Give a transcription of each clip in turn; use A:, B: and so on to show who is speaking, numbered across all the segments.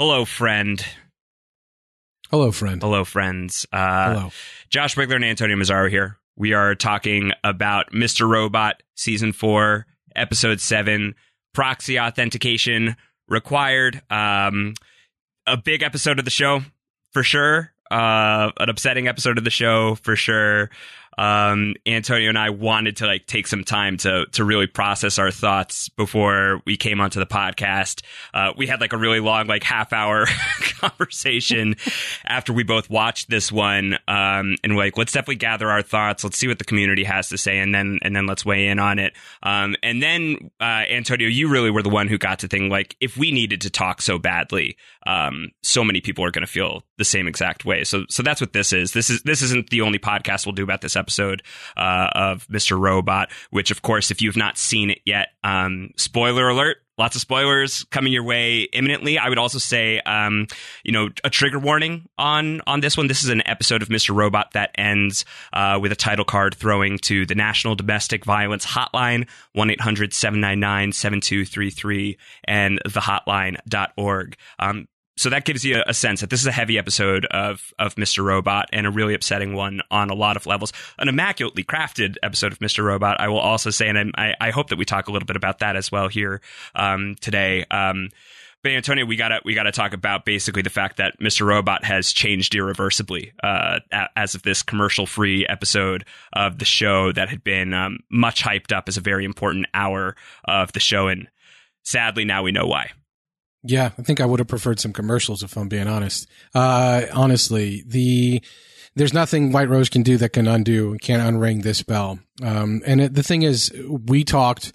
A: Hello, friend.
B: Hello, friend.
A: Hello, friends. Uh,
B: Hello.
A: Josh Wigler and Antonio Mazzaro here. We are talking about Mr. Robot Season 4, Episode 7, Proxy Authentication Required. Um, a big episode of the show, for sure. Uh, an upsetting episode of the show, for sure. Um, Antonio and I wanted to like take some time to to really process our thoughts before we came onto the podcast. Uh, we had like a really long, like half hour conversation after we both watched this one, um, and like, let's definitely gather our thoughts. Let's see what the community has to say, and then and then let's weigh in on it. Um, and then uh, Antonio, you really were the one who got to think like, if we needed to talk so badly, um, so many people are going to feel the same exact way. So so that's what this is. This is this isn't the only podcast we'll do about this episode uh, of Mr. Robot, which of course, if you've not seen it yet, um, spoiler alert. Lots of spoilers coming your way imminently. I would also say, um, you know, a trigger warning on on this one. This is an episode of Mr. Robot that ends uh, with a title card throwing to the National Domestic Violence Hotline, 1 800 799 7233, and thehotline.org. Um, so that gives you a sense that this is a heavy episode of of Mr. Robot and a really upsetting one on a lot of levels. An immaculately crafted episode of Mr. Robot, I will also say, and I, I hope that we talk a little bit about that as well here um, today. Um, but Antonio, we gotta we gotta talk about basically the fact that Mr. Robot has changed irreversibly uh, as of this commercial free episode of the show that had been um, much hyped up as a very important hour of the show, and sadly now we know why.
B: Yeah, I think I would have preferred some commercials if I'm being honest. Uh, honestly, the there's nothing White Rose can do that can undo and can't unring this bell. Um, and it, the thing is, we talked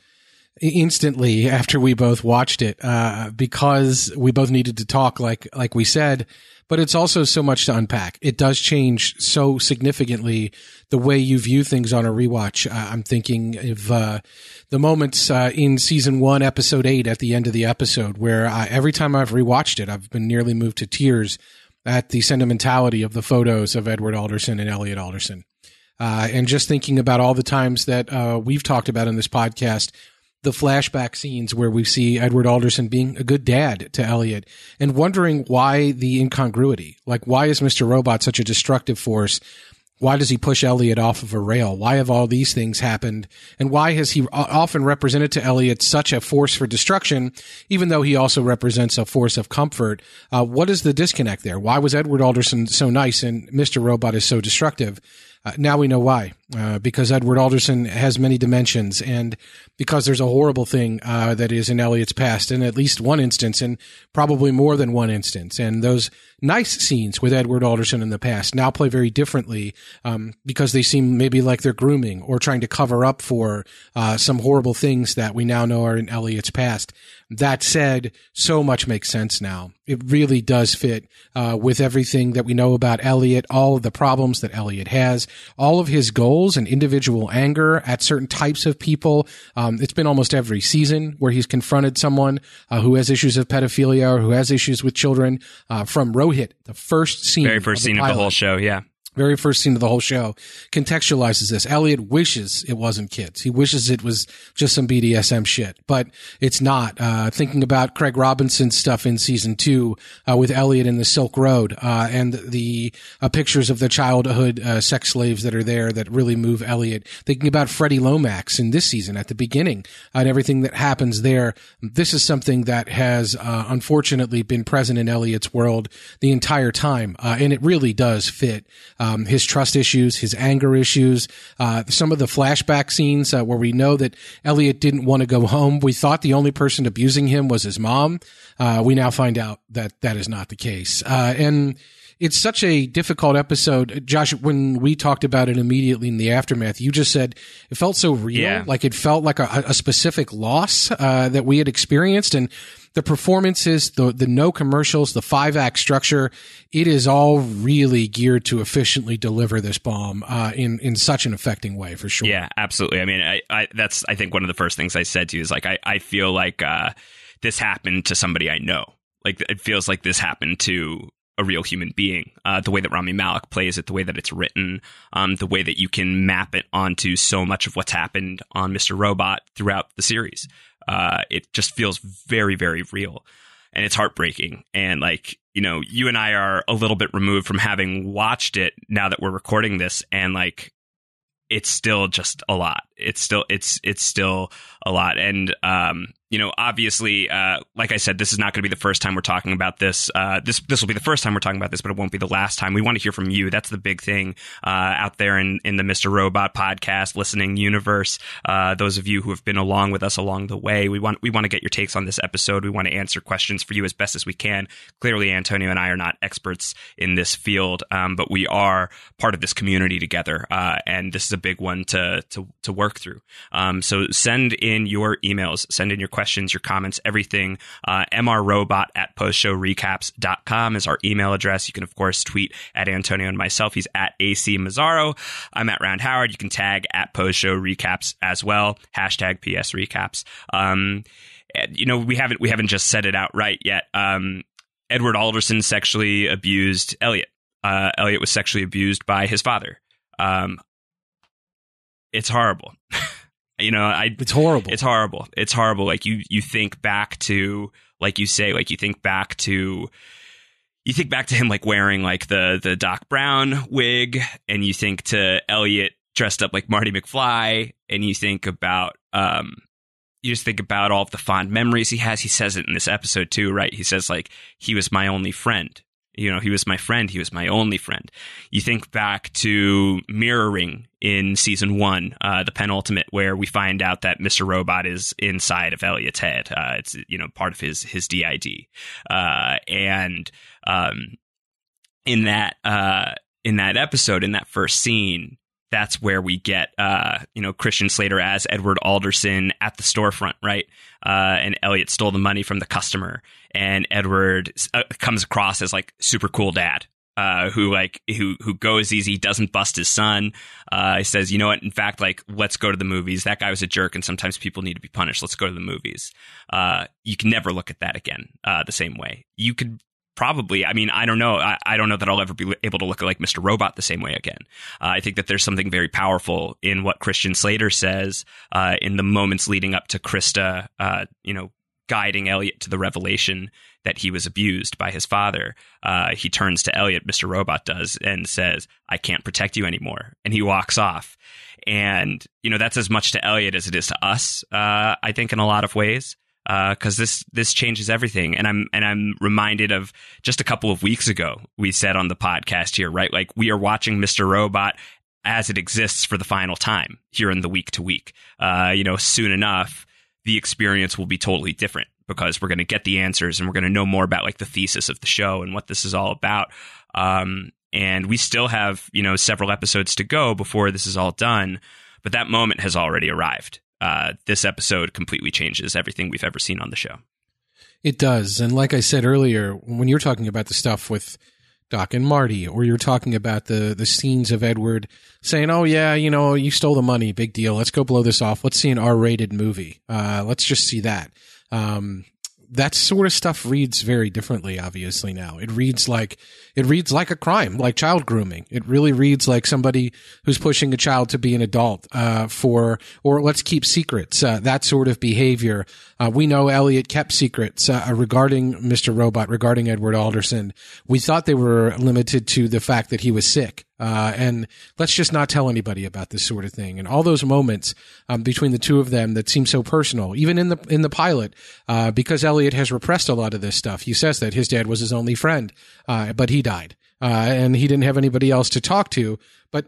B: instantly after we both watched it uh, because we both needed to talk, like like we said. But it's also so much to unpack. It does change so significantly the way you view things on a rewatch. Uh, I'm thinking of uh, the moments uh, in season one, episode eight, at the end of the episode, where I, every time I've rewatched it, I've been nearly moved to tears at the sentimentality of the photos of Edward Alderson and Elliot Alderson. Uh, and just thinking about all the times that uh, we've talked about in this podcast, the flashback scenes where we see Edward Alderson being a good dad to Elliot and wondering why the incongruity. Like, why is Mr. Robot such a destructive force? Why does he push Elliot off of a rail? Why have all these things happened? And why has he often represented to Elliot such a force for destruction, even though he also represents a force of comfort? Uh, what is the disconnect there? Why was Edward Alderson so nice and Mr. Robot is so destructive? Uh, now we know why. Uh, because Edward Alderson has many dimensions, and because there's a horrible thing uh, that is in Elliot's past, in at least one instance, and probably more than one instance. And those nice scenes with Edward Alderson in the past now play very differently um, because they seem maybe like they're grooming or trying to cover up for uh, some horrible things that we now know are in Elliot's past. That said, so much makes sense now. It really does fit uh, with everything that we know about Elliot, all of the problems that Elliot has, all of his goals and individual anger at certain types of people. Um, it's been almost every season where he's confronted someone uh, who has issues of pedophilia or who has issues with children. Uh, from Rohit, the first scene,
A: very first scene of the whole show, yeah
B: very first scene of the whole show contextualizes this. Elliot wishes it wasn't kids. He wishes it was just some BDSM shit, but it's not. Uh, thinking about Craig Robinson's stuff in season two uh, with Elliot in the Silk Road uh, and the uh, pictures of the childhood uh, sex slaves that are there that really move Elliot. Thinking about Freddie Lomax in this season at the beginning and everything that happens there. This is something that has uh, unfortunately been present in Elliot's world the entire time, and it really does fit um, his trust issues, his anger issues, uh, some of the flashback scenes uh, where we know that Elliot didn't want to go home. We thought the only person abusing him was his mom. Uh, we now find out that that is not the case. Uh, and it's such a difficult episode. Josh, when we talked about it immediately in the aftermath, you just said it felt so real.
A: Yeah.
B: Like it felt like a, a specific loss uh, that we had experienced. And the performances, the the no commercials, the five act structure, it is all really geared to efficiently deliver this bomb uh, in in such an affecting way for sure.
A: Yeah, absolutely. I mean, I, I that's I think one of the first things I said to you is like I I feel like uh, this happened to somebody I know. Like it feels like this happened to a real human being. Uh, the way that Rami Malek plays it, the way that it's written, um, the way that you can map it onto so much of what's happened on Mr. Robot throughout the series. Uh, it just feels very, very real. and it's heartbreaking. And like, you know, you and I are a little bit removed from having watched it now that we're recording this, and like, it's still just a lot. It's still it's it's still a lot, and um, you know, obviously, uh, like I said, this is not going to be the first time we're talking about this. Uh, this this will be the first time we're talking about this, but it won't be the last time. We want to hear from you. That's the big thing uh, out there in in the Mr. Robot podcast listening universe. Uh, those of you who have been along with us along the way, we want we want to get your takes on this episode. We want to answer questions for you as best as we can. Clearly, Antonio and I are not experts in this field, um, but we are part of this community together, uh, and this is a big one to to to work through. Um, so send in your emails, send in your questions, your comments, everything. Uh, mrrobot at postshowrecaps.com is our email address. You can, of course, tweet at Antonio and myself. He's at AC Mazzaro. I'm at Round Howard. You can tag at Postshow Recaps as well. Hashtag PS Recaps. Um, you know, we haven't we haven't just said it outright yet. Um, Edward Alderson sexually abused Elliot. Uh, Elliot was sexually abused by his father. Um, it's horrible. you know, I
B: It's horrible.
A: it's horrible. It's horrible. Like you you think back to like you say, like you think back to you think back to him like wearing like the the Doc Brown wig, and you think to Elliot dressed up like Marty McFly, and you think about um you just think about all of the fond memories he has. He says it in this episode too, right? He says like he was my only friend. You know, he was my friend. He was my only friend. You think back to mirroring in season one, uh, the penultimate, where we find out that Mr. Robot is inside of Elliot's head. Uh, it's you know part of his his DID, uh, and um, in that uh, in that episode, in that first scene, that's where we get uh, you know Christian Slater as Edward Alderson at the storefront, right? Uh, and Elliot stole the money from the customer, and Edward uh, comes across as like super cool dad. Uh, who like who who goes easy, doesn't bust his son. Uh, he says, you know what? In fact, like let's go to the movies. That guy was a jerk, and sometimes people need to be punished. Let's go to the movies. Uh, you can never look at that again the same way. You could probably i mean i don't know I, I, don't know that i'll ever be able to look like mr robot the same way again. Uh, i think that there's something very powerful in what christian slater says uh, in the moments leading up to krista uh, you know guiding elliot to the revelation that he was abused by his father. Uh, he turns to elliot mr robot does and says i can't protect you anymore. And he walks off. And you know that's as much to elliot as it is to us uh, i think in a lot of ways because uh, this this changes everything. And I'm and I'm reminded of just a couple of weeks ago we said on the podcast here, right? Like we are watching Mr. Robot as it exists for the final time here in the week to week. Uh, you know, soon enough the experience will be totally different because we're going to get the answers and we're going to know more about like the thesis of the show and what this is all about. Um, and we still have you know several episodes to go before this is all done, but that moment has already arrived uh, this episode completely changes everything we've ever seen on the show.
B: It does. And like I said earlier, when you're talking about the stuff with Doc and Marty, or you're talking about the, the scenes of Edward saying, Oh, yeah, you know, you stole the money. Big deal. Let's go blow this off. Let's see an R rated movie. Uh, let's just see that. Um, that sort of stuff reads very differently obviously now. It reads like it reads like a crime like child grooming. It really reads like somebody who's pushing a child to be an adult uh, for or let's keep secrets uh, that sort of behavior. Uh, we know elliot kept secrets uh, regarding mr robot regarding edward alderson. We thought they were limited to the fact that he was sick uh, and let's just not tell anybody about this sort of thing. And all those moments um, between the two of them that seem so personal, even in the in the pilot, uh, because Elliot has repressed a lot of this stuff. He says that his dad was his only friend, uh, but he died, uh, and he didn't have anybody else to talk to. But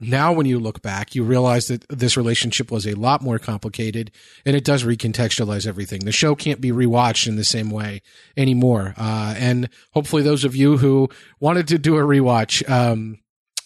B: now, when you look back, you realize that this relationship was a lot more complicated, and it does recontextualize everything. The show can't be rewatched in the same way anymore. Uh, and hopefully, those of you who wanted to do a rewatch. Um,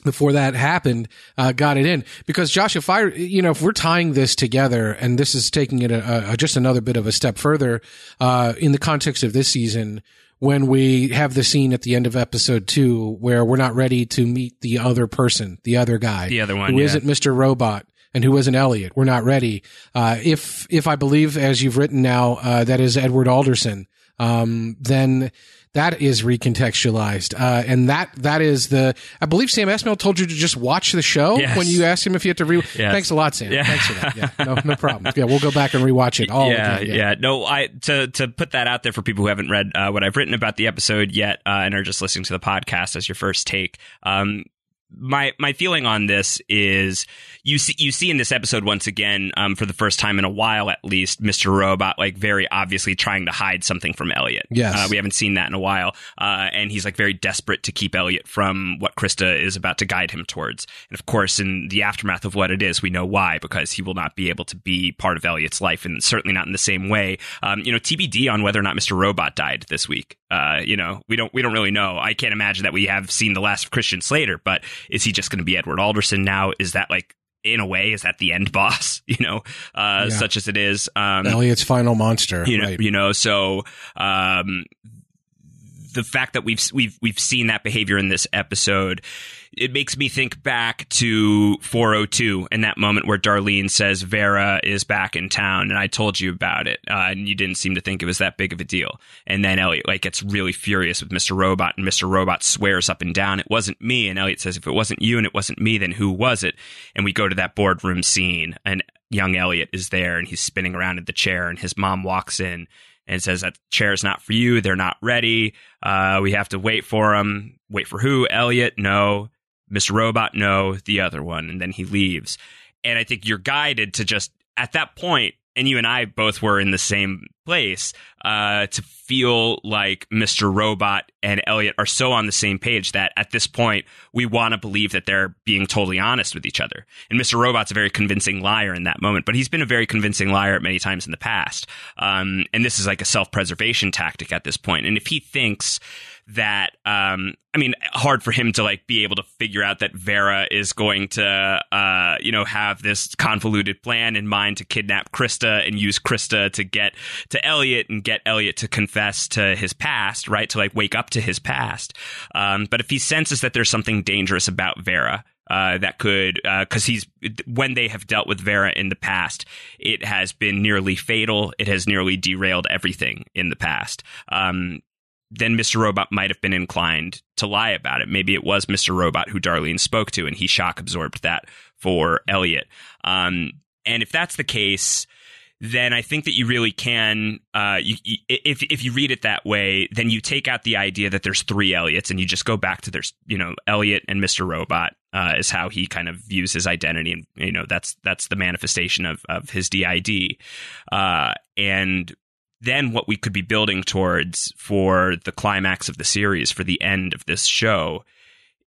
B: before that happened, uh, got it in because Josh, if I, you know, if we're tying this together and this is taking it a, a, just another bit of a step further, uh, in the context of this season, when we have the scene at the end of episode two where we're not ready to meet the other person, the other guy,
A: the other one
B: who
A: yeah.
B: not Mr. Robot and who isn't Elliot. We're not ready. Uh, if, if I believe, as you've written now, uh, that is Edward Alderson, um, then that is recontextualized. Uh, and that, that is the, I believe Sam Esmail told you to just watch the show
A: Yes.
B: when you asked him if you had to re,
A: Yes.
B: thanks a lot, Sam.
A: Yeah.
B: Thanks for that. Yeah. No, no problem. Yeah. We'll go back and rewatch it all
A: yeah,
B: again.
A: yeah, No, I to to put that out there for people who haven't read uh, what I've written about the episode yet uh, and are just listening to the podcast as your first take. Um, my my feeling on this is you see you see in this episode once again um, for the first time in a while at least Mr. Robot like very obviously trying to hide something from Elliot.
B: Yes.
A: uh, we haven't seen that in a while, uh, and he's like very desperate to keep Elliot from what Krista is about to guide him towards. And of course, in the aftermath of what it is, we know why because he will not be able to be part of Elliot's life, and certainly not in the same way. Um, you know, TBD on whether or not Mr. Robot died this week. Uh, you know, we don't we don't really know. I can't imagine that we have seen the last of Christian Slater, but is he just going to be Edward Alderson now? Is that like in a way is that the end boss? You know, uh,
B: Yeah.
A: such as it is. Um,
B: Elliot's final monster.
A: you know,
B: right.
A: you know. So um, the fact that we've we've we've seen that behavior in this episode, it makes me think back to 402 and that moment where Darlene says Vera is back in town, and I told you about it, uh, and you didn't seem to think it was that big of a deal. And then Elliot like gets really furious with Mr. Robot, and Mr. Robot swears up and down, "It wasn't me." And Elliot says, "If it wasn't you and it wasn't me, then who was it?" And we go to that boardroom scene, and young Elliot is there, and he's spinning around in the chair, and his mom walks in and says that chair's not for you. They're not ready. Uh, we have to wait for them. Wait for who? Elliot? No. Mr. Robot? No. The other one. And then he leaves. And I think you're guided to just at that point, and you and I both were in the same place, uh, to feel like Mr. Robot and Elliot are so on the same page that at this point we want to believe that they're being totally honest with each other. And Mr. Robot's a very convincing liar in that moment, but he's been a very convincing liar many times in the past. Um, and this is like a self preservation tactic at this point. And if he thinks that um I mean hard for him to like be able to figure out that Vera is going to uh you know have this convoluted plan in mind to kidnap Krista and use Krista to get to Elliot and get Elliot to confess to his past right to like wake up to his past um but if he senses that there's something dangerous about Vera uh, that could because he's when they have dealt with Vera in the past, it has been nearly fatal. It has nearly derailed everything in the past. Um, then Mr. Robot might have been inclined to lie about it. Maybe it was Mr. Robot who Darlene spoke to, and he shock absorbed that for Elliot. Um, and if that's the case, then I think that you really can. Uh, you, you, if if you read it that way, then you take out the idea that there's three Elliots, and you just go back to there's you know Elliot and Mr. Robot uh, is how he kind of views his identity, and you know that's that's the manifestation of of his DID, uh, and then what we could be building towards for the climax of the series, for the end of this show,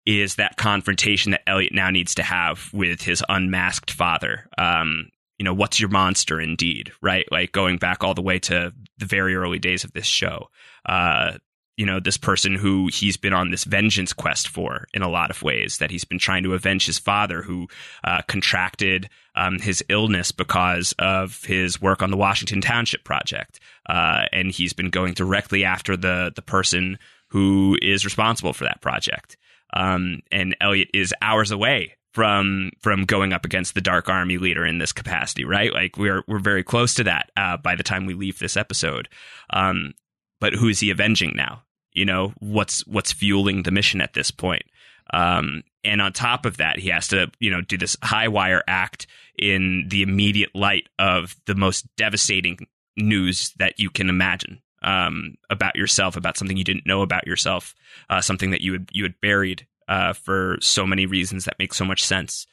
A: is that confrontation that Elliot now needs to have with his unmasked father. Um, you know, what's your monster indeed, right? Like going back all the way to the very early days of this show. Uh, you know, this person who he's been on this vengeance quest for in a lot of ways, that he's been trying to avenge his father who uh, contracted um, his illness because of his work on the Washington Township Project. Uh, and he's been going directly after the, the person who is responsible for that project. Um, and Elliot is hours away from from going up against the Dark Army leader in this capacity, right? Like we're we're very close to that uh, by the time we leave this episode. Um, but who is he avenging now? You know what's what's fueling the mission at this point. Um, and on top of that, he has to you know do this high wire act in the immediate light of the most devastating news that you can imagine um, about yourself, about something you didn't know about yourself, uh, something that you had you had buried uh, for so many reasons that make so much sense.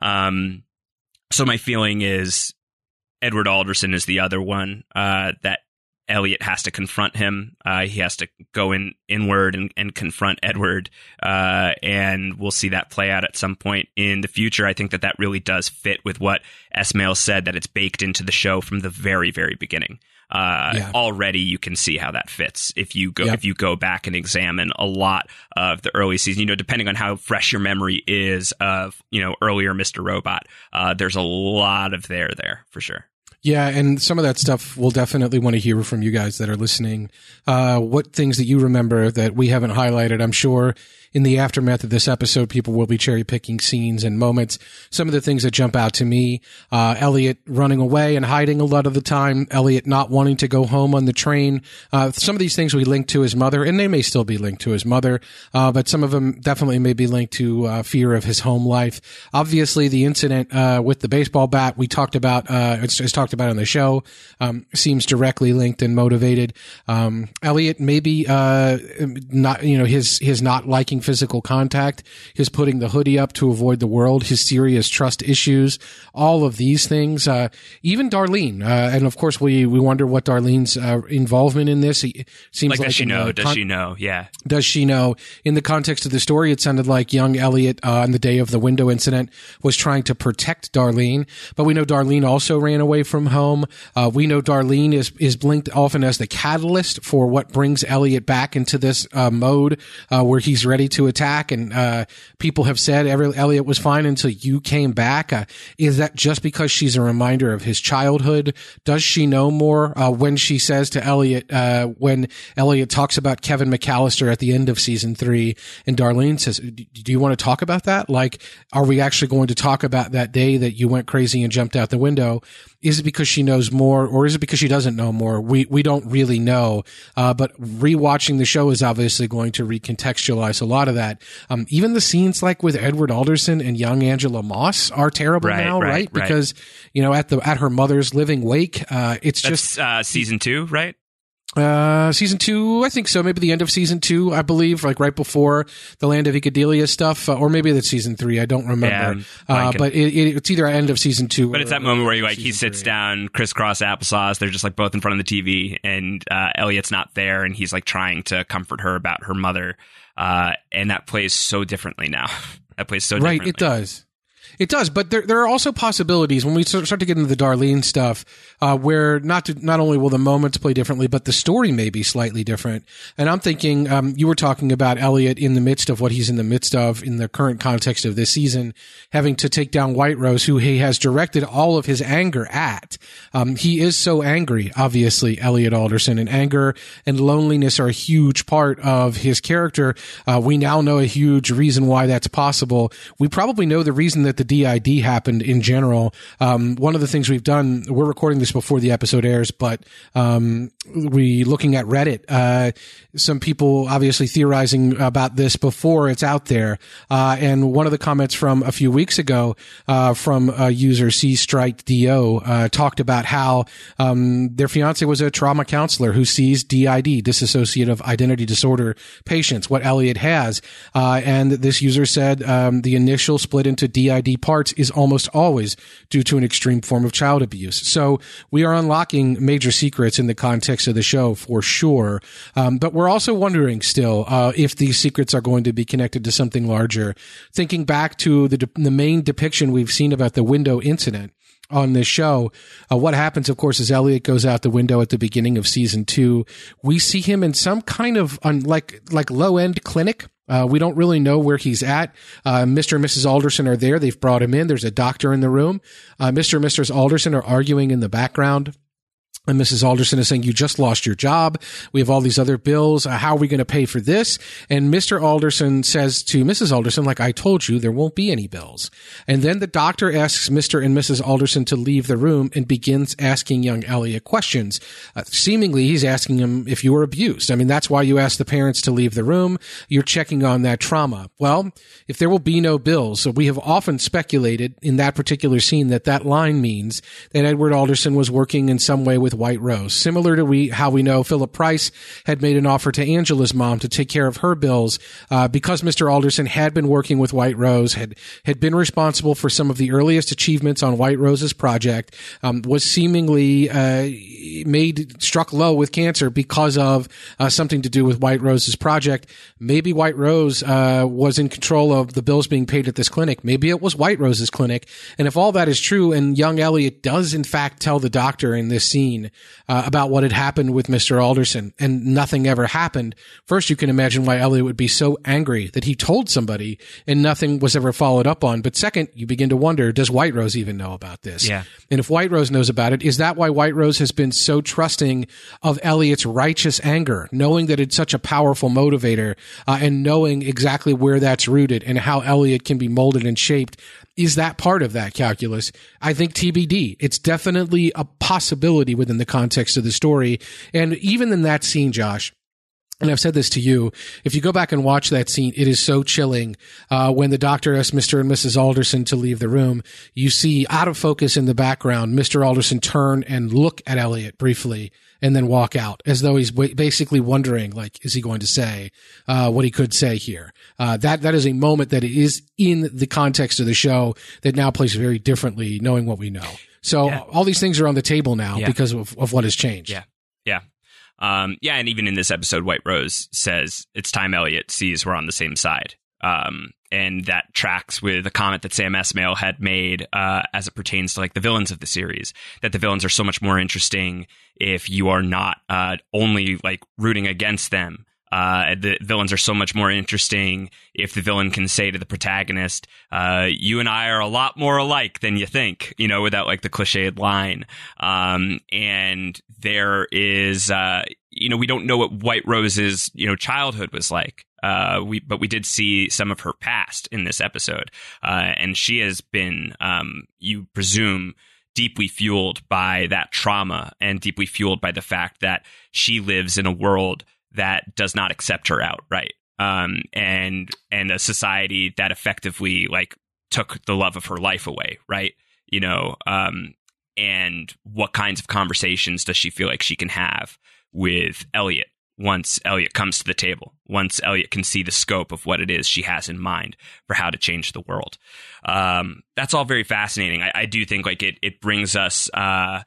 A: Um, so my feeling is Edward Alderson is the other one uh, that Elliot has to confront him. Uh, he has to go in inward and, and confront Edward, uh, and we'll see that play out at some point in the future. I think that that really does fit with what Esmail said that it's baked into the show from the very very beginning. Uh,
B: Yeah.
A: Already, you can see how that fits if you go
B: Yep.
A: if you go back and examine a lot of the early season. You know, depending on how fresh your memory is of you know earlier Mister Robot, uh, there's a lot of there there for sure.
B: Yeah, and some of that stuff we'll definitely want to hear from you guys that are listening. Uh, what things that you remember that we haven't highlighted? I'm sure in the aftermath of this episode, people will be cherry picking scenes and moments. Some of the things that jump out to me, uh, Elliot running away and hiding a lot of the time, Elliot not wanting to go home on the train. Uh, some of these things we link to his mother, and they may still be linked to his mother, uh, but some of them definitely may be linked to uh, fear of his home life. Obviously, the incident uh, with the baseball bat we talked about, uh, it's, it's talked about on the show, um, seems directly linked and motivated. Um, Elliot maybe uh, not, you know, his his not liking physical contact, his putting the hoodie up to avoid the world, his serious trust issues, all of these things. Uh, even Darlene, uh, and of course we we wonder what Darlene's uh, involvement in this he, seems
A: like.
B: like
A: does she know?
B: the
A: Does she know? Yeah.
B: does she know? In the context of the story, it sounded like young Elliot uh, on the day of the window incident was trying to protect Darlene, but we know Darlene also ran away from home. Uh, we know Darlene is is linked often as the catalyst for what brings Elliot back into this uh, mode uh, where he's ready to attack. And uh, people have said every, Elliot was fine until you came back. Uh, is that just because she's a reminder of his childhood? Does she know more uh, when she says to Elliot uh, when Elliot talks about Kevin McCallister at the end of season three, and Darlene says, "Do you want to talk about that? Like, are we actually going to talk about that day that you went crazy and jumped out the window?" Is it because she knows more, or is it because she doesn't know more? We we don't really know. Uh, but rewatching the show is obviously going to recontextualize a lot of that. Um, even the scenes like with Edward Alderson and young Angela Moss are terrible
A: Right,
B: now,
A: right,
B: right? Because you know at the at her mother's living wake, uh, it's
A: That's
B: just
A: uh, season two, right?
B: Uh, season two, I think so. Maybe the end of season two, I believe, like right before the Land of Ikadelia stuff, uh, or maybe that's season three. I don't remember.
A: I'm
B: uh, but it, it, it's either end of season two.
A: But it's that moment where he like he sits
B: three.
A: down, crisscross applesauce. They're just like both in front of the TV, and uh, Elliot's not there, and he's like trying to comfort her about her mother. Uh, and that plays so differently now. that plays so differently. right.
B: It does. It does, but there there are also possibilities when we start to get into the Darlene stuff, uh, where not to, not only will the moments play differently, but the story may be slightly different. And I'm thinking, um, you were talking about Elliot in the midst of what he's in the midst of in the current context of this season, having to take down White Rose, who he has directed all of his anger at. Um, he is so angry, obviously, Elliot Alderson, and anger and loneliness are a huge part of his character. Uh, we now know a huge reason why that's possible. We probably know the reason that the DID happened in general. Um, one of the things we've done, we're recording this before the episode airs, but um, we looking at Reddit. Uh, some people obviously theorizing about this before it's out there, uh, and one of the comments from a few weeks ago uh, from a user C Strike Do uh, talked about how um, their fiance was a trauma counselor who sees DID, dissociative identity disorder patients, what Elliot has, uh, and this user said um, the initial split into DID parts is almost always due to an extreme form of child abuse. So we are unlocking major secrets in the context of the show for sure. Um, but we're also wondering still uh, if these secrets are going to be connected to something larger. Thinking back to the, the main depiction we've seen about the window incident on this show. Uh, what happens, of course, is Elliot goes out the window at the beginning of season two. We see him in some kind of un- like like low end clinic. Uh, we don't really know where he's at. Uh, Mr. and Mrs. Alderson are there. They've brought him in. There's a doctor in the room. Uh, Mr. and Mrs. Alderson are arguing in the background. And Mrs. Alderson is saying, you just lost your job. We have all these other bills. Uh, how are we going to pay for this? And Mr. Alderson says to Mrs. Alderson, like I told you, there won't be any bills. And then the doctor asks Mr. and Mrs. Alderson to leave the room and begins asking young Elliot questions. Uh, seemingly, he's asking him if you were abused. I mean, that's why you ask the parents to leave the room. You're checking on that trauma. Well, if there will be no bills, so we have often speculated in that particular scene that that line means that Edward Alderson was working in some way with White Rose. Similar to we how we know Phillip Price had made an offer to Angela's mom to take care of her bills uh, because Mr. Alderson had been working with White Rose, had had been responsible for some of the earliest achievements on White Rose's project, um, was seemingly uh, made struck low with cancer because of uh, something to do with White Rose's project. Maybe White Rose uh, was in control of the bills being paid at this clinic. Maybe it was White Rose's clinic. And if all that is true, and young Elliot does in fact tell the doctor in this scene uh, about what had happened with Mr. Alderson and nothing ever happened, first you can imagine why Elliot would be so angry that he told somebody and nothing was ever followed up on. But second, you begin to wonder, does White Rose even know about this?
A: Yeah.
B: And if White Rose knows about it, is that why White Rose has been so trusting of Elliot's righteous anger, knowing that it's such a powerful motivator uh, and knowing exactly where that's rooted and how Elliot can be molded and shaped? Is that part of that calculus? I think TBD. It's definitely a possibility within the context of the story. And even in that scene, Josh, and I've said this to you. If you go back and watch that scene, it is so chilling. Uh, when the doctor asks Mr. and Mrs. Alderson to leave the room, you see out of focus in the background, Mr. Alderson turn and look at Elliot briefly and then walk out as though he's basically wondering, like, is he going to say, uh, what he could say here? Uh, that, that is a moment that is in the context of the show that now plays very differently knowing what we know. So yeah. all these things are on the table now yeah. because of, of what has changed.
A: Yeah. Yeah. Um, yeah, and even in this episode, White Rose says it's time Elliot sees we're on the same side. Um, and that tracks with a comment that Sam Esmail had made uh, as it pertains to like the villains of the series. That the villains are so much more interesting if you are not uh, only like rooting against them, uh, the villains are so much more interesting if the villain can say to the protagonist, uh, "You and I are a lot more alike than you think," you know, without like the cliched line. Um, and there is, uh, you know, we don't know what White Rose's you know childhood was like. Uh, we but we did see some of her past in this episode, uh, and she has been, um, you presume, deeply fueled by that trauma and deeply fueled by the fact that she lives in a world that does not accept her outright. Um, and and a society that effectively like took the love of her life away, right? You know, um, and what kinds of conversations does she feel like she can have with Elliot once Elliot comes to the table, once Elliot can see the scope of what it is she has in mind for how to change the world. Um, that's all very fascinating. I, I, do think like it, it brings us, uh,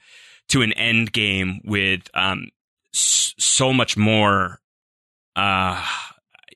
A: to an end game with, um, so much more uh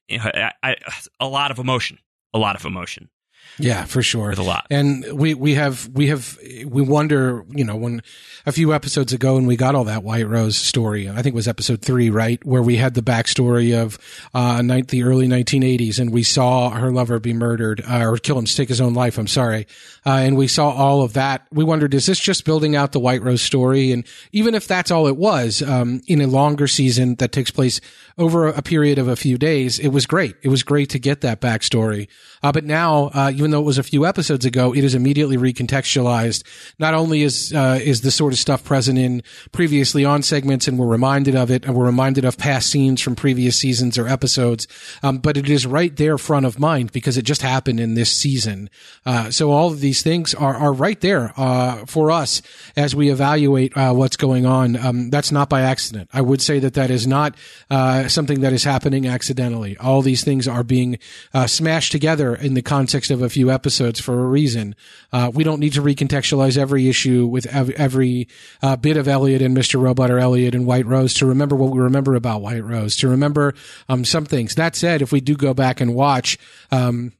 A: I, I, a lot of emotion. A lot of emotion
B: yeah, for sure.
A: With a lot.
B: And we, we have, we have, we wonder, you know, when a few episodes ago and we got all that White Rose story, I think it was episode three, right? Where we had the backstory of, uh, night, the early 1980s and we saw her lover be murdered, uh, or kill him, take his own life. I'm sorry. Uh, and we saw all of that. We wondered, is this just building out the White Rose story? And even if that's all it was, um, in a longer season that takes place over a period of a few days, it was great. It was great to get that backstory. Uh, but now, uh, even though it was a few episodes ago, it is immediately recontextualized. Not only is uh, is the sort of stuff present in previously on segments, and we're reminded of it, and we're reminded of past scenes from previous seasons or episodes, um, but it is right there front of mind because it just happened in this season. Uh, so all of these things are are right there uh, for us as we evaluate uh, what's going on. Um, that's not by accident. I would say that that is not something that is happening accidentally. All these things are being smashed together in the context of a few episodes for a reason. Uh, we don't need to recontextualize every issue with ev- every uh, bit of Elliot and Mr. Robot or Elliot and White Rose to remember what we remember about White Rose, to remember um, some things. That said, if we do go back and watch, um,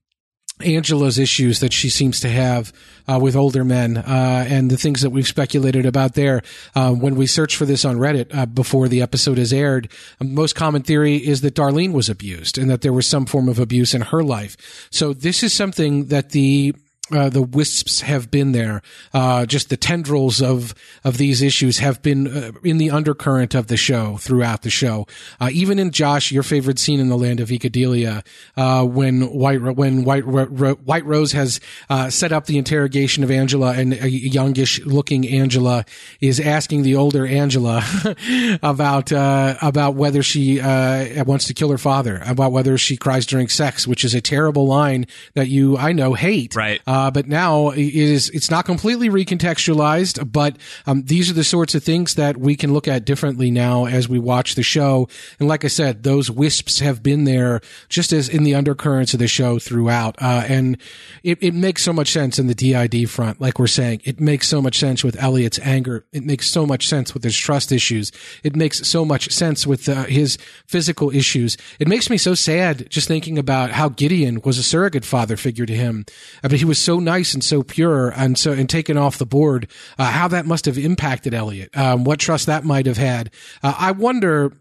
B: Angela's issues that she seems to have uh, with older men, uh, and the things that we've speculated about there. Uh, when we search for this on Reddit uh, before the episode is aired, most common theory is that Darlene was abused and that there was some form of abuse in her life. So this is something that the uh, the wisps have been there. Uh, just the tendrils of of these issues have been uh, in the undercurrent of the show throughout the show. Uh, even in Josh, your favorite scene in the land of Ikadelia, uh, when White when White White Rose has uh, set up the interrogation of Angela, and a youngish looking Angela is asking the older Angela about about whether she wants to kill her father, about whether she cries during sex, which is a terrible line that you I know hate.
A: Right.
B: Uh, but now it is, it's not completely recontextualized, but um, these are the sorts of things that we can look at differently now as we watch the show. And like I said, those wisps have been there just as in the undercurrents of the show throughout. Uh, and it, it makes so much sense in the DID front, like we're saying. It makes so much sense with Elliot's anger. It makes so much sense with his trust issues. It makes so much sense with uh, his physical issues. It makes me so sad just thinking about how Gideon was a surrogate father figure to him. I mean, he was so nice and so pure and so and taken off the board, uh, how that must have impacted Elliot, um, what trust that might have had. Uh, I wonder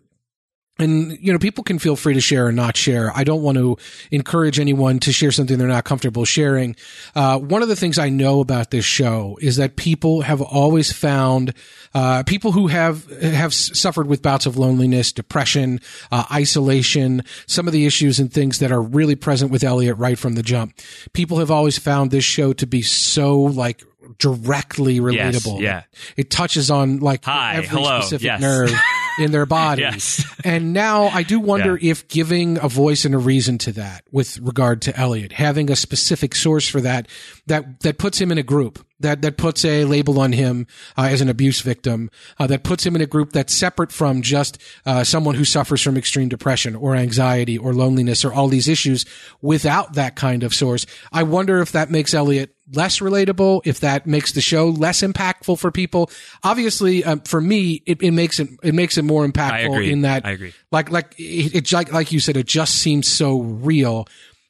B: and you know people can feel free to share or not share. I don't want to encourage anyone to share something they're not comfortable sharing. Uh, one of the things i know about this show is that people have always found uh, people who have have suffered with bouts of loneliness depression uh, isolation some of the issues and things that are really present with elliot right from the jump. People have always found this show to be so like directly relatable.
A: yes, yeah.
B: It touches on like
A: Hi,
B: every
A: hello,
B: specific
A: yes.
B: nerve in their bodies.
A: Yes.
B: and now I do wonder
A: Yeah.
B: if giving a voice and a reason to that with regard to Elliot, having a specific source for that, that, that puts him in a group, that, that puts a label on him uh, as an abuse victim, uh, that puts him in a group that's separate from just uh, someone who suffers from extreme depression or anxiety or loneliness or all these issues without that kind of source. I wonder if that makes Elliot less relatable, if that makes the show less impactful for people. Obviously, um, for me, it, it makes it it makes it more impactful in that
A: I agree.
B: like like it, it's like like you said, it just seems so real.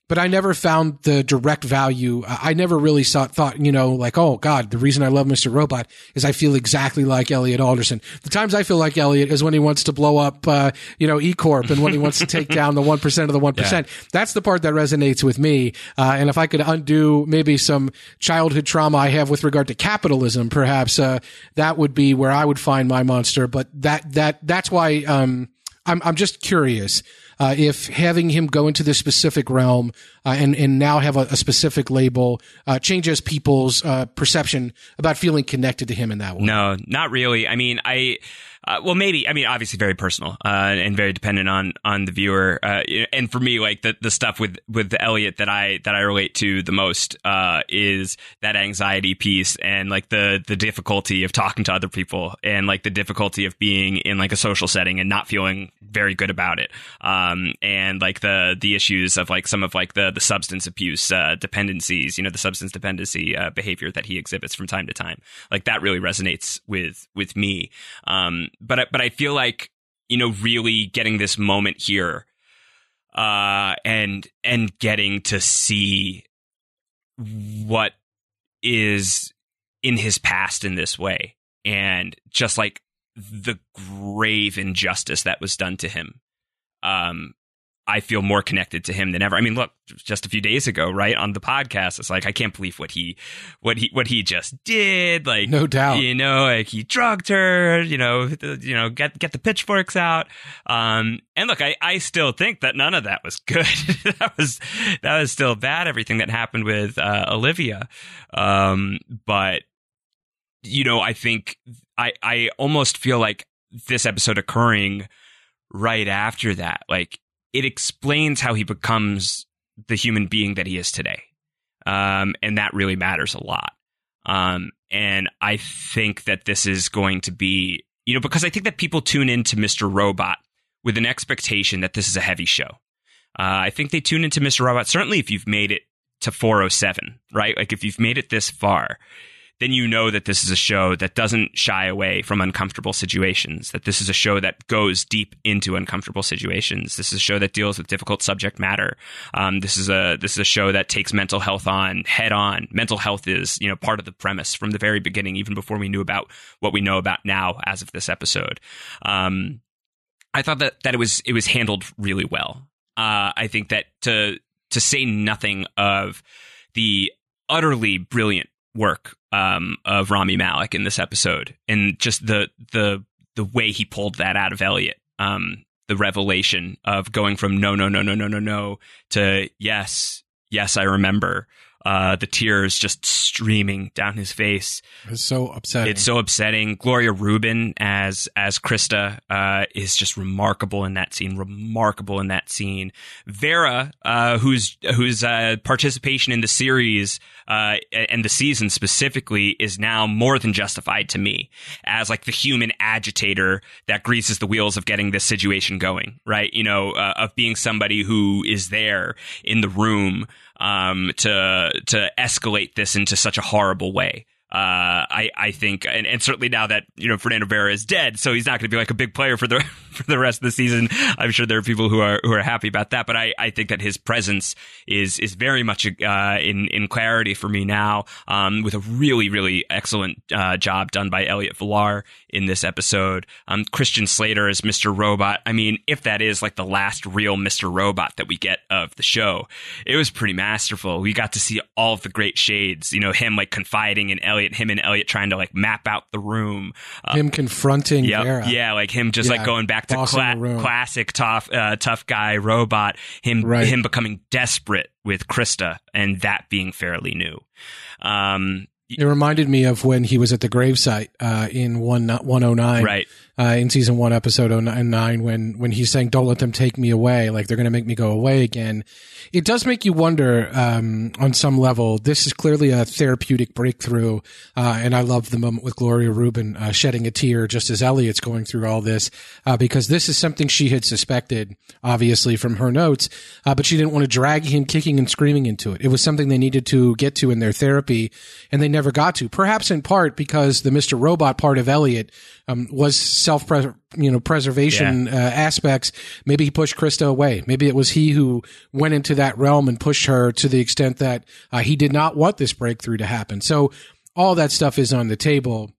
B: But I never found the direct value. I never really saw, thought, you know, like, oh God, the reason I love Mr. Robot is I feel exactly like Elliot Alderson. The times I feel like Elliot is when he wants to blow up, uh, you know, E Corp and when he wants to take down the 1% of the 1%. That's the part that resonates with me. Uh, and if I could undo maybe some childhood trauma I have with regard to capitalism, perhaps, uh, that would be where I would find my monster. But that, that, that's why, um, I'm, I'm just curious uh, if having him go into this specific realm uh, and and now have a, a specific label uh, changes people's uh, perception about feeling connected to him in that way.
A: No, not really. I mean, I. Uh, well, maybe. I mean, obviously, very personal uh, and very dependent on on the viewer. Uh, and for me, like the, the stuff with with Elliot that I that I relate to the most uh, is that anxiety piece and like the the difficulty of talking to other people and like the difficulty of being in like a social setting and not feeling very good about it. Um, and like the the issues of like some of like the the substance abuse uh, dependencies, you know, the substance dependency uh, behavior that he exhibits from time to time. Like that really resonates with with me. Um, but but I feel like you know really getting this moment here, uh, and and getting to see what is in his past in this way, and just like the grave injustice that was done to him. Um, I feel more connected to him than ever. I mean, look, just a few days ago, right on the podcast, it's like I can't believe what he, what he, what he just did. Like,
B: No doubt.
A: you know, like he drugged her. You know, the, you know, get get the pitchforks out. Um, and look, I I still think that none of that was good. that was that was still bad. Everything that happened with uh, Olivia, um, but you know, I think I I almost feel like this episode occurring right after that, like it explains how he becomes the human being that he is today. Um, and that really matters a lot. Um, and I think that this is going to be, you know, because I think that people tune into Mr. Robot with an expectation that this is a heavy show. Uh, I think they tune into Mr. Robot, certainly if you've made it to 407, right? Like if you've made it this far, then you know that this is a show that doesn't shy away from uncomfortable situations, that this is a show that goes deep into uncomfortable situations. This is a show that deals with difficult subject matter. Um, this is a this is a show that takes mental health on head on. Mental health is you know part of the premise from the very beginning, even before we knew about what we know about now as of this episode. Um, I thought that that it was it was handled really well. Uh, I think that to to say nothing of the utterly brilliant work um, of Rami Malek in this episode, and just the the the way he pulled that out of Elliot, um, the revelation of going from no no no no no no no to yes yes I remember, uh, the tears just streaming down his face.
B: It's so upsetting.
A: It's so upsetting. Gloria Reuben as as Krista uh, is just remarkable in that scene. Remarkable in that scene. Vera, uh, whose whose uh, participation in the series uh, and the season specifically is now more than justified to me as like the human agitator that greases the wheels of getting this situation going. Right? You know, uh, of being somebody who is there in the room um, to to escalate this into such a horrible way. Uh, I I think, and, and certainly now that you know Fernando Vera is dead, so he's not going to be like a big player for the for the rest of the season. I'm sure there are people who are who are happy about that, but I, I think that his presence is is very much uh, in in clarity for me now. Um, with a really really excellent uh, job done by Elliot Villar in this episode. Um, Christian Slater as Mr. Robot. I mean, if that is like the last real Mr. Robot that we get of the show, it was pretty masterful. We got to see all of the great shades. You know, him like confiding in Elliot, him and Elliot trying to like map out the room.
B: Uh, him confronting
A: yep,
B: Vera.
A: Yeah, like him just yeah, like going back to cla- classic tough uh, tough guy robot. Him right. him becoming desperate with Krista and that being fairly new. Um,
B: it reminded me of when he was at the gravesite uh, in one one oh nine,
A: right?
B: Uh, in season one, episode oh nine, when when he's saying, "Don't let them take me away," like they're going to make me go away again. It does make you wonder um, on some level. This is clearly a therapeutic breakthrough, uh, and I love the moment with Gloria Reuben uh, shedding a tear just as Elliot's going through all this, uh, because this is something she had suspected, obviously from her notes, uh, but she didn't want to drag him kicking and screaming into it. It was something they needed to get to in their therapy, and they never got to. Perhaps in part because the Mister Robot part of Elliot um, was self you know preservation yeah. uh, aspects. Maybe he pushed Krista away. Maybe it was he who went into that realm and pushed her to the extent that uh, he did not want this breakthrough to happen. So all that stuff is on the table.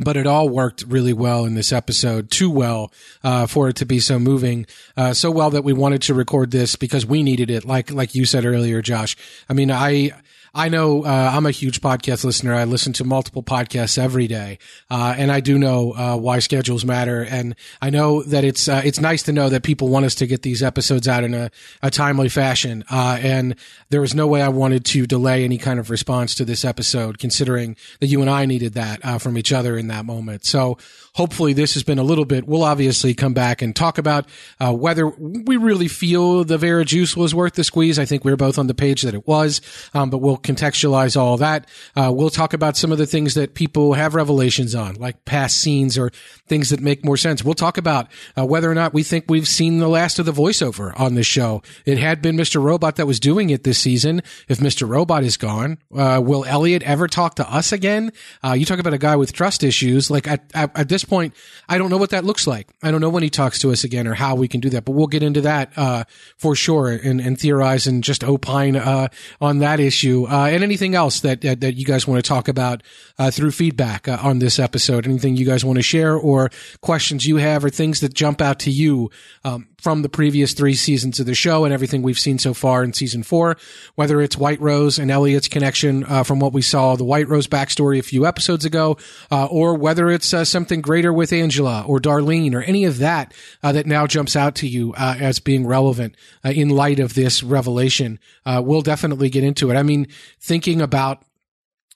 B: But it all worked really well in this episode, too well uh, for it to be so moving, uh, so well that we wanted to record this because we needed it. Like like you said earlier, Josh. I mean, I I know uh, I'm a huge podcast listener. I listen to multiple podcasts every day, uh, and I do know uh, why schedules matter. And I know that it's uh, it's nice to know that people want us to get these episodes out in a, a timely fashion. Uh, and there was no way I wanted to delay any kind of response to this episode, considering that you and I needed that uh, from each other in that moment. So hopefully, this has been a little bit. We'll obviously come back and talk about whether we really feel the Vera juice was worth the squeeze. I think we are both on the page that it was, um, but we'll contextualize all that. Uh, we'll talk about some of the things that people have revelations on, like past scenes or things that make more sense. We'll talk about uh, whether or not we think we've seen the last of the voiceover on this show. It had been Mr. Robot that was doing it this season. If Mr. Robot is gone, uh, will Elliot ever talk to us again? Uh, you talk about a guy with trust issues. Like at, at, at, this point, I don't know what that looks like. I don't know when he talks to us again or how we can do that, but we'll get into that uh, for sure and, and, theorize and just opine uh, on that issue uh, and anything else that, that, that you guys want to talk about uh, through feedback uh, on this episode. Anything you guys want to share or questions you have or things that jump out to you um, from the previous three seasons of the show and everything we've seen so far in season four, whether it's White Rose and Elliot's connection uh, from what we saw the White Rose backstory a few episodes ago, uh, or whether it's uh, something greater with Angela or Darlene or any of that uh, that now jumps out to you uh, as being relevant uh, in light of this revelation. we'll definitely get into it. I mean, thinking about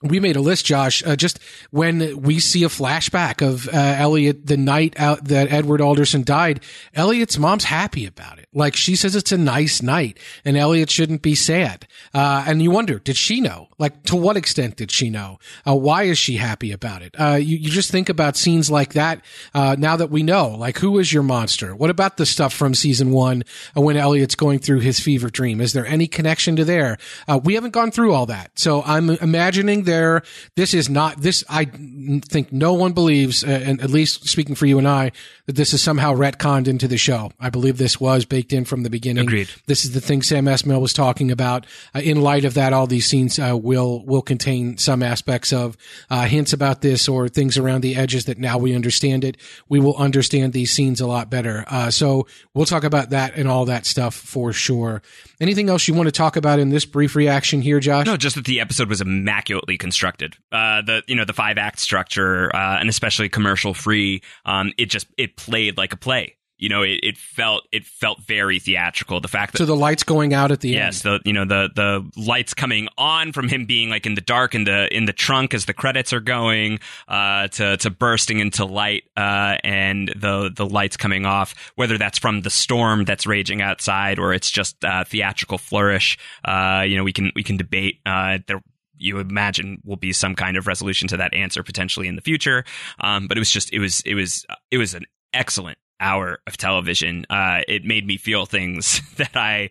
B: we made a list, Josh, uh, just when we see a flashback of uh, Elliot the night out that Edward Alderson died, Elliot's mom's happy about it. Like she says it's a nice night and Elliot shouldn't be sad. Uh, and you wonder, did she know? Like to what extent did she know? Uh, why is she happy about it? Uh, you, you just think about scenes like that uh, now that we know, like who is your monster? What about the stuff from season one when Elliot's going through his fever dream? Is there any connection to there? we haven't gone through all that. So I'm imagining there. This is not this. I think no one believes, uh, and at least speaking for you and I, that this is somehow retconned into the show. I believe this was baked in from the beginning.
A: Agreed.
B: This is the thing Sam Esmail was talking about. Uh, in light of that, all these scenes uh, will will contain some aspects of uh, hints about this or things around the edges that now we understand it. We will understand these scenes a lot better. Uh, so we'll talk about that and all that stuff for sure. Anything else you want to talk about in this brief reaction here, Josh?
A: No, just that the episode was immaculately constructed. Uh, the you know the five act structure uh, and especially commercial free. Um, it just it played like a play you know, it, it, felt it felt very theatrical. The fact that
B: so the lights going out at the
A: yes,
B: end.
A: Yes, the you know the the lights coming on from him being like in the dark in the in the trunk as the credits are going, uh, to to bursting into light, uh, and the the lights coming off. Whether that's from the storm that's raging outside or it's just uh, theatrical flourish, uh, you know, we can we can debate. Uh, there you imagine will be some kind of resolution to that answer potentially in the future. Um, but it was just it was it was it was an excellent hour of television. Uh, it made me feel things that I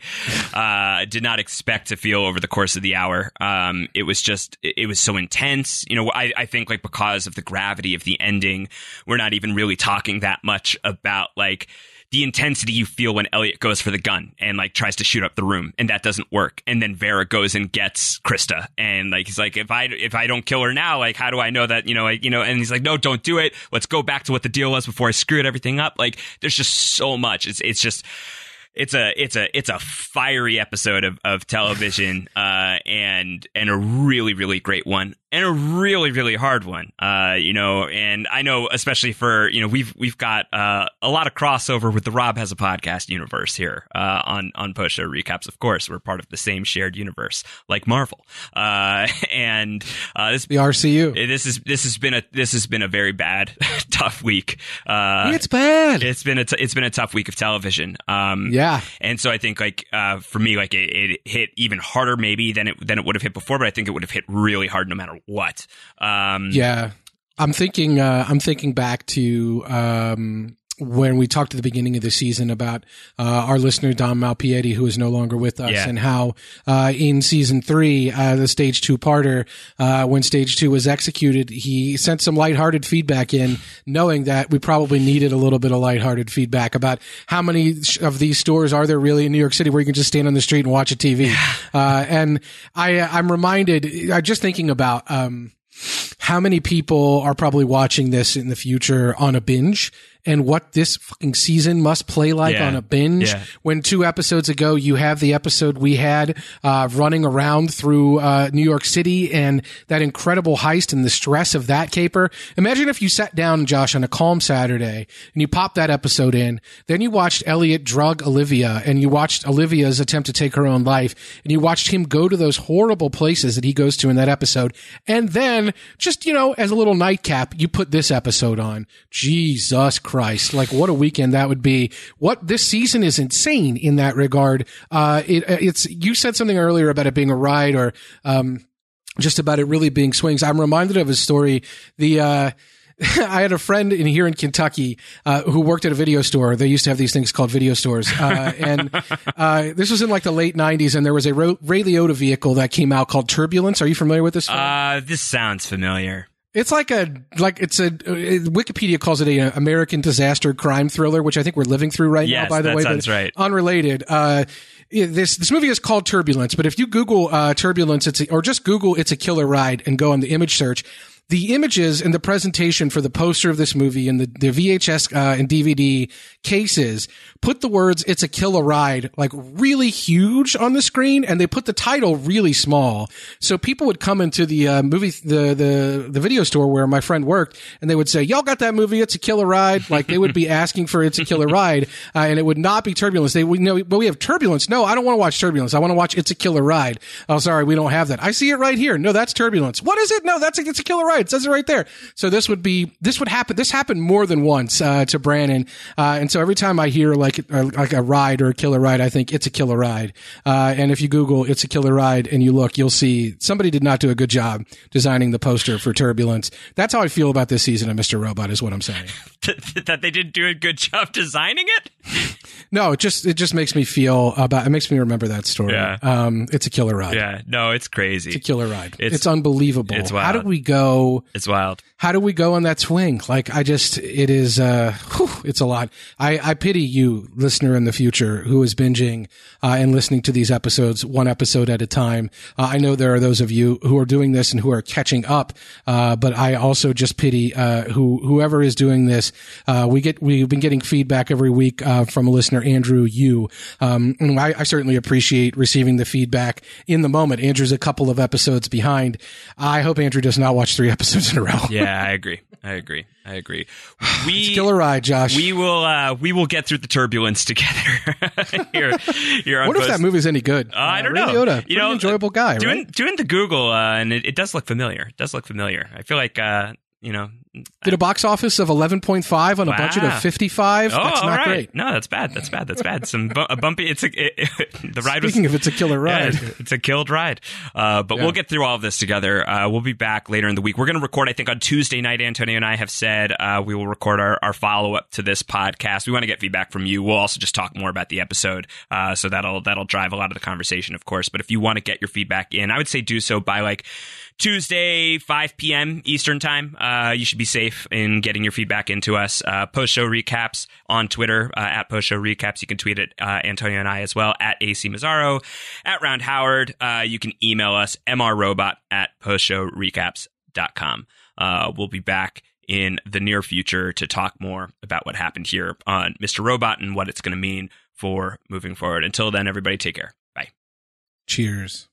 A: uh, did not expect to feel over the course of the hour. Um, it was just, it was so intense. You know, I, I think like because of the gravity of the ending, we're not even really talking that much about like the intensity you feel when Elliot goes for the gun and like tries to shoot up the room and that doesn't work. And then Vera goes and gets Krista and like he's like, if I if I don't kill her now, like how do I know that you know like you know? And he's like, no, don't do it. Let's go back to what the deal was before I screwed everything up. Like there's just so much. It's it's just it's a it's a it's a fiery episode of, of television uh, and and a really really great one and a really really hard one uh, you know and I know especially for you know we've we've got uh, a lot of crossover with the Rob has a podcast universe here uh, on on post show recaps. Of course we're part of the same shared universe like Marvel. Uh, and uh, this
B: the RCU
A: this is this has been a this has been a very bad tough week.
B: It's bad.
A: it's been a t- it's been a tough week of television. Um,
B: yeah.
A: And so I think like uh, for me, like it, it, hit even harder maybe than it than it would have hit before, but I think it would have hit really hard no matter what. Um,
B: yeah. I'm thinking. Uh, I'm thinking back to um, when we talked at the beginning of the season about uh, our listener Don Malpiedi, who is no longer with us,
A: Yeah.
B: and how uh, in season three, uh, the stage two parter, uh, when stage two was executed, he sent some lighthearted feedback in, knowing that we probably needed a little bit of lighthearted feedback about how many of these stores are there really in New York City where you can just stand on the street and watch a TV. Uh, and I, I'm reminded, I'm just thinking about. Um, how many people are probably watching this in the future on a binge and what this fucking season must play like
A: Yeah.
B: on a binge
A: Yeah.
B: when two episodes ago you have the episode we had uh, running around through uh, New York City and that incredible heist and the stress of that caper. Imagine if you sat down, Josh, on a calm Saturday and you popped that episode in, then you watched Elliot drug Olivia and you watched Olivia's attempt to take her own life and you watched him go to those horrible places that he goes to in that episode. And then just, you know, as a little nightcap, you put this episode on. Jesus Christ. Like what a weekend that would be. What this season is insane in that regard. Uh, it, it's, you said something earlier about it being a ride or, um, just about it really being swings. I'm reminded of a story. The, uh, I had a friend in here in Kentucky uh, who worked at a video store. They used to have these things called video stores, uh, and uh, this was in like the late '90s. And there was a Ray Liotta vehicle that came out called Turbulence. Are you familiar with this? film?
A: Uh, this sounds familiar.
B: It's like a like it's a uh, Wikipedia calls it a uh, American disaster crime thriller, which I think we're living through right
A: Yes,
B: now. By the
A: that
B: way,
A: sounds
B: but
A: right.
B: Unrelated. Uh, this this movie is called Turbulence, but if you Google uh, Turbulence, it's a, or just Google "It's a Killer Ride" and go on the image search. The images and the presentation for the poster of this movie and the, the VHS uh, and DVD cases put the words "It's a Killer Ride" like really huge on the screen, and they put the title really small. So people would come into the uh, movie, the the the video store where my friend worked, and they would say, "Y'all got that movie? It's a killer ride." Like they would be asking for "It's a Killer Ride," uh, and it would not be Turbulence. They would know, but we have Turbulence. No, I don't want to watch Turbulence. I want to watch "It's a Killer Ride." Oh, sorry, we don't have that. I see it right here. No, that's Turbulence. What is it? No, that's a, it's a Killer Ride. It says it right there. So this would be this would happen. This happened more than once uh, to Brandon, uh, and so every time I hear like uh, like a ride or a killer ride, I think it's a killer ride. Uh, and if you Google "It's a Killer Ride" and you look, you'll see somebody did not do a good job designing the poster for Turbulence. That's how I feel about this season of Mr. Robot. Is what I'm saying.
A: that they didn't do a good job designing it.
B: No, it just it just makes me feel about. It makes me remember that story.
A: Yeah.
B: Um, it's a killer ride.
A: Yeah, no, it's crazy.
B: It's a killer ride.
A: It's-
B: It's, unbelievable.
A: it's wild.
B: How did we go?
A: It's wild.
B: How do we go on that swing? Like, I just, it is, uh, whew, it's a lot. I, I pity you, listener in the future, who is binging, uh, and listening to these episodes one episode at a time. Uh, I know there are those of you who are doing this and who are catching up. Uh, but I also just pity, uh, who, whoever is doing this. Uh, we get, we've been getting feedback every week, uh, from a listener, Andrew Yu. Um, and I, I certainly appreciate receiving the feedback in the moment. Andrew's a couple of episodes behind. I hope Andrew does not watch three episodes in a row.
A: Yeah, I agree. I agree. I agree. We
B: Killer ride, Josh.
A: we will uh, we will get through the turbulence together here. Here on
B: what if
A: Post-
B: that movie's any good?
A: Uh, I don't
B: Ray
A: know.
B: Liotta,
A: you know,
B: enjoyable guy,
A: doing
B: right?
A: doing the Google, uh, and it, it does look familiar. It does look familiar. I feel like uh, you know,
B: Did a box office of 11.5 on a budget of 55.
A: oh,
B: That's not
A: right.
B: great.
A: No, that's bad. That's bad. That's bad. Some bu- a bumpy. It's a it, the ride was
B: Speaking of it's a killer ride.
A: it's- it's a killed ride. Uh, but
B: Yeah.
A: we'll get through all of this together. Uh, we'll be back later in the week. We're going to record, I think, on Tuesday night. Antonio and I have said uh, we will record our, our follow up to this podcast. We want to get feedback from you. We'll also just talk more about the episode. Uh, so that'll that'll drive a lot of the conversation, of course. But if you want to get your feedback in, I would say do so by like Tuesday, 5 p.m. Eastern time. Uh, you should be safe in getting your feedback into us. Uh, post show recaps on Twitter uh, at post show recaps. You can tweet at uh, Antonio and I as well at AC Mazzaro, at Round Howard. Uh, you can email us mrrobot at post postshowrecaps.com. Uh, we'll be back in the near future to talk more about what happened here on Mr. Robot and what it's going to mean for moving forward. Until then, everybody take care. Bye.
B: Cheers.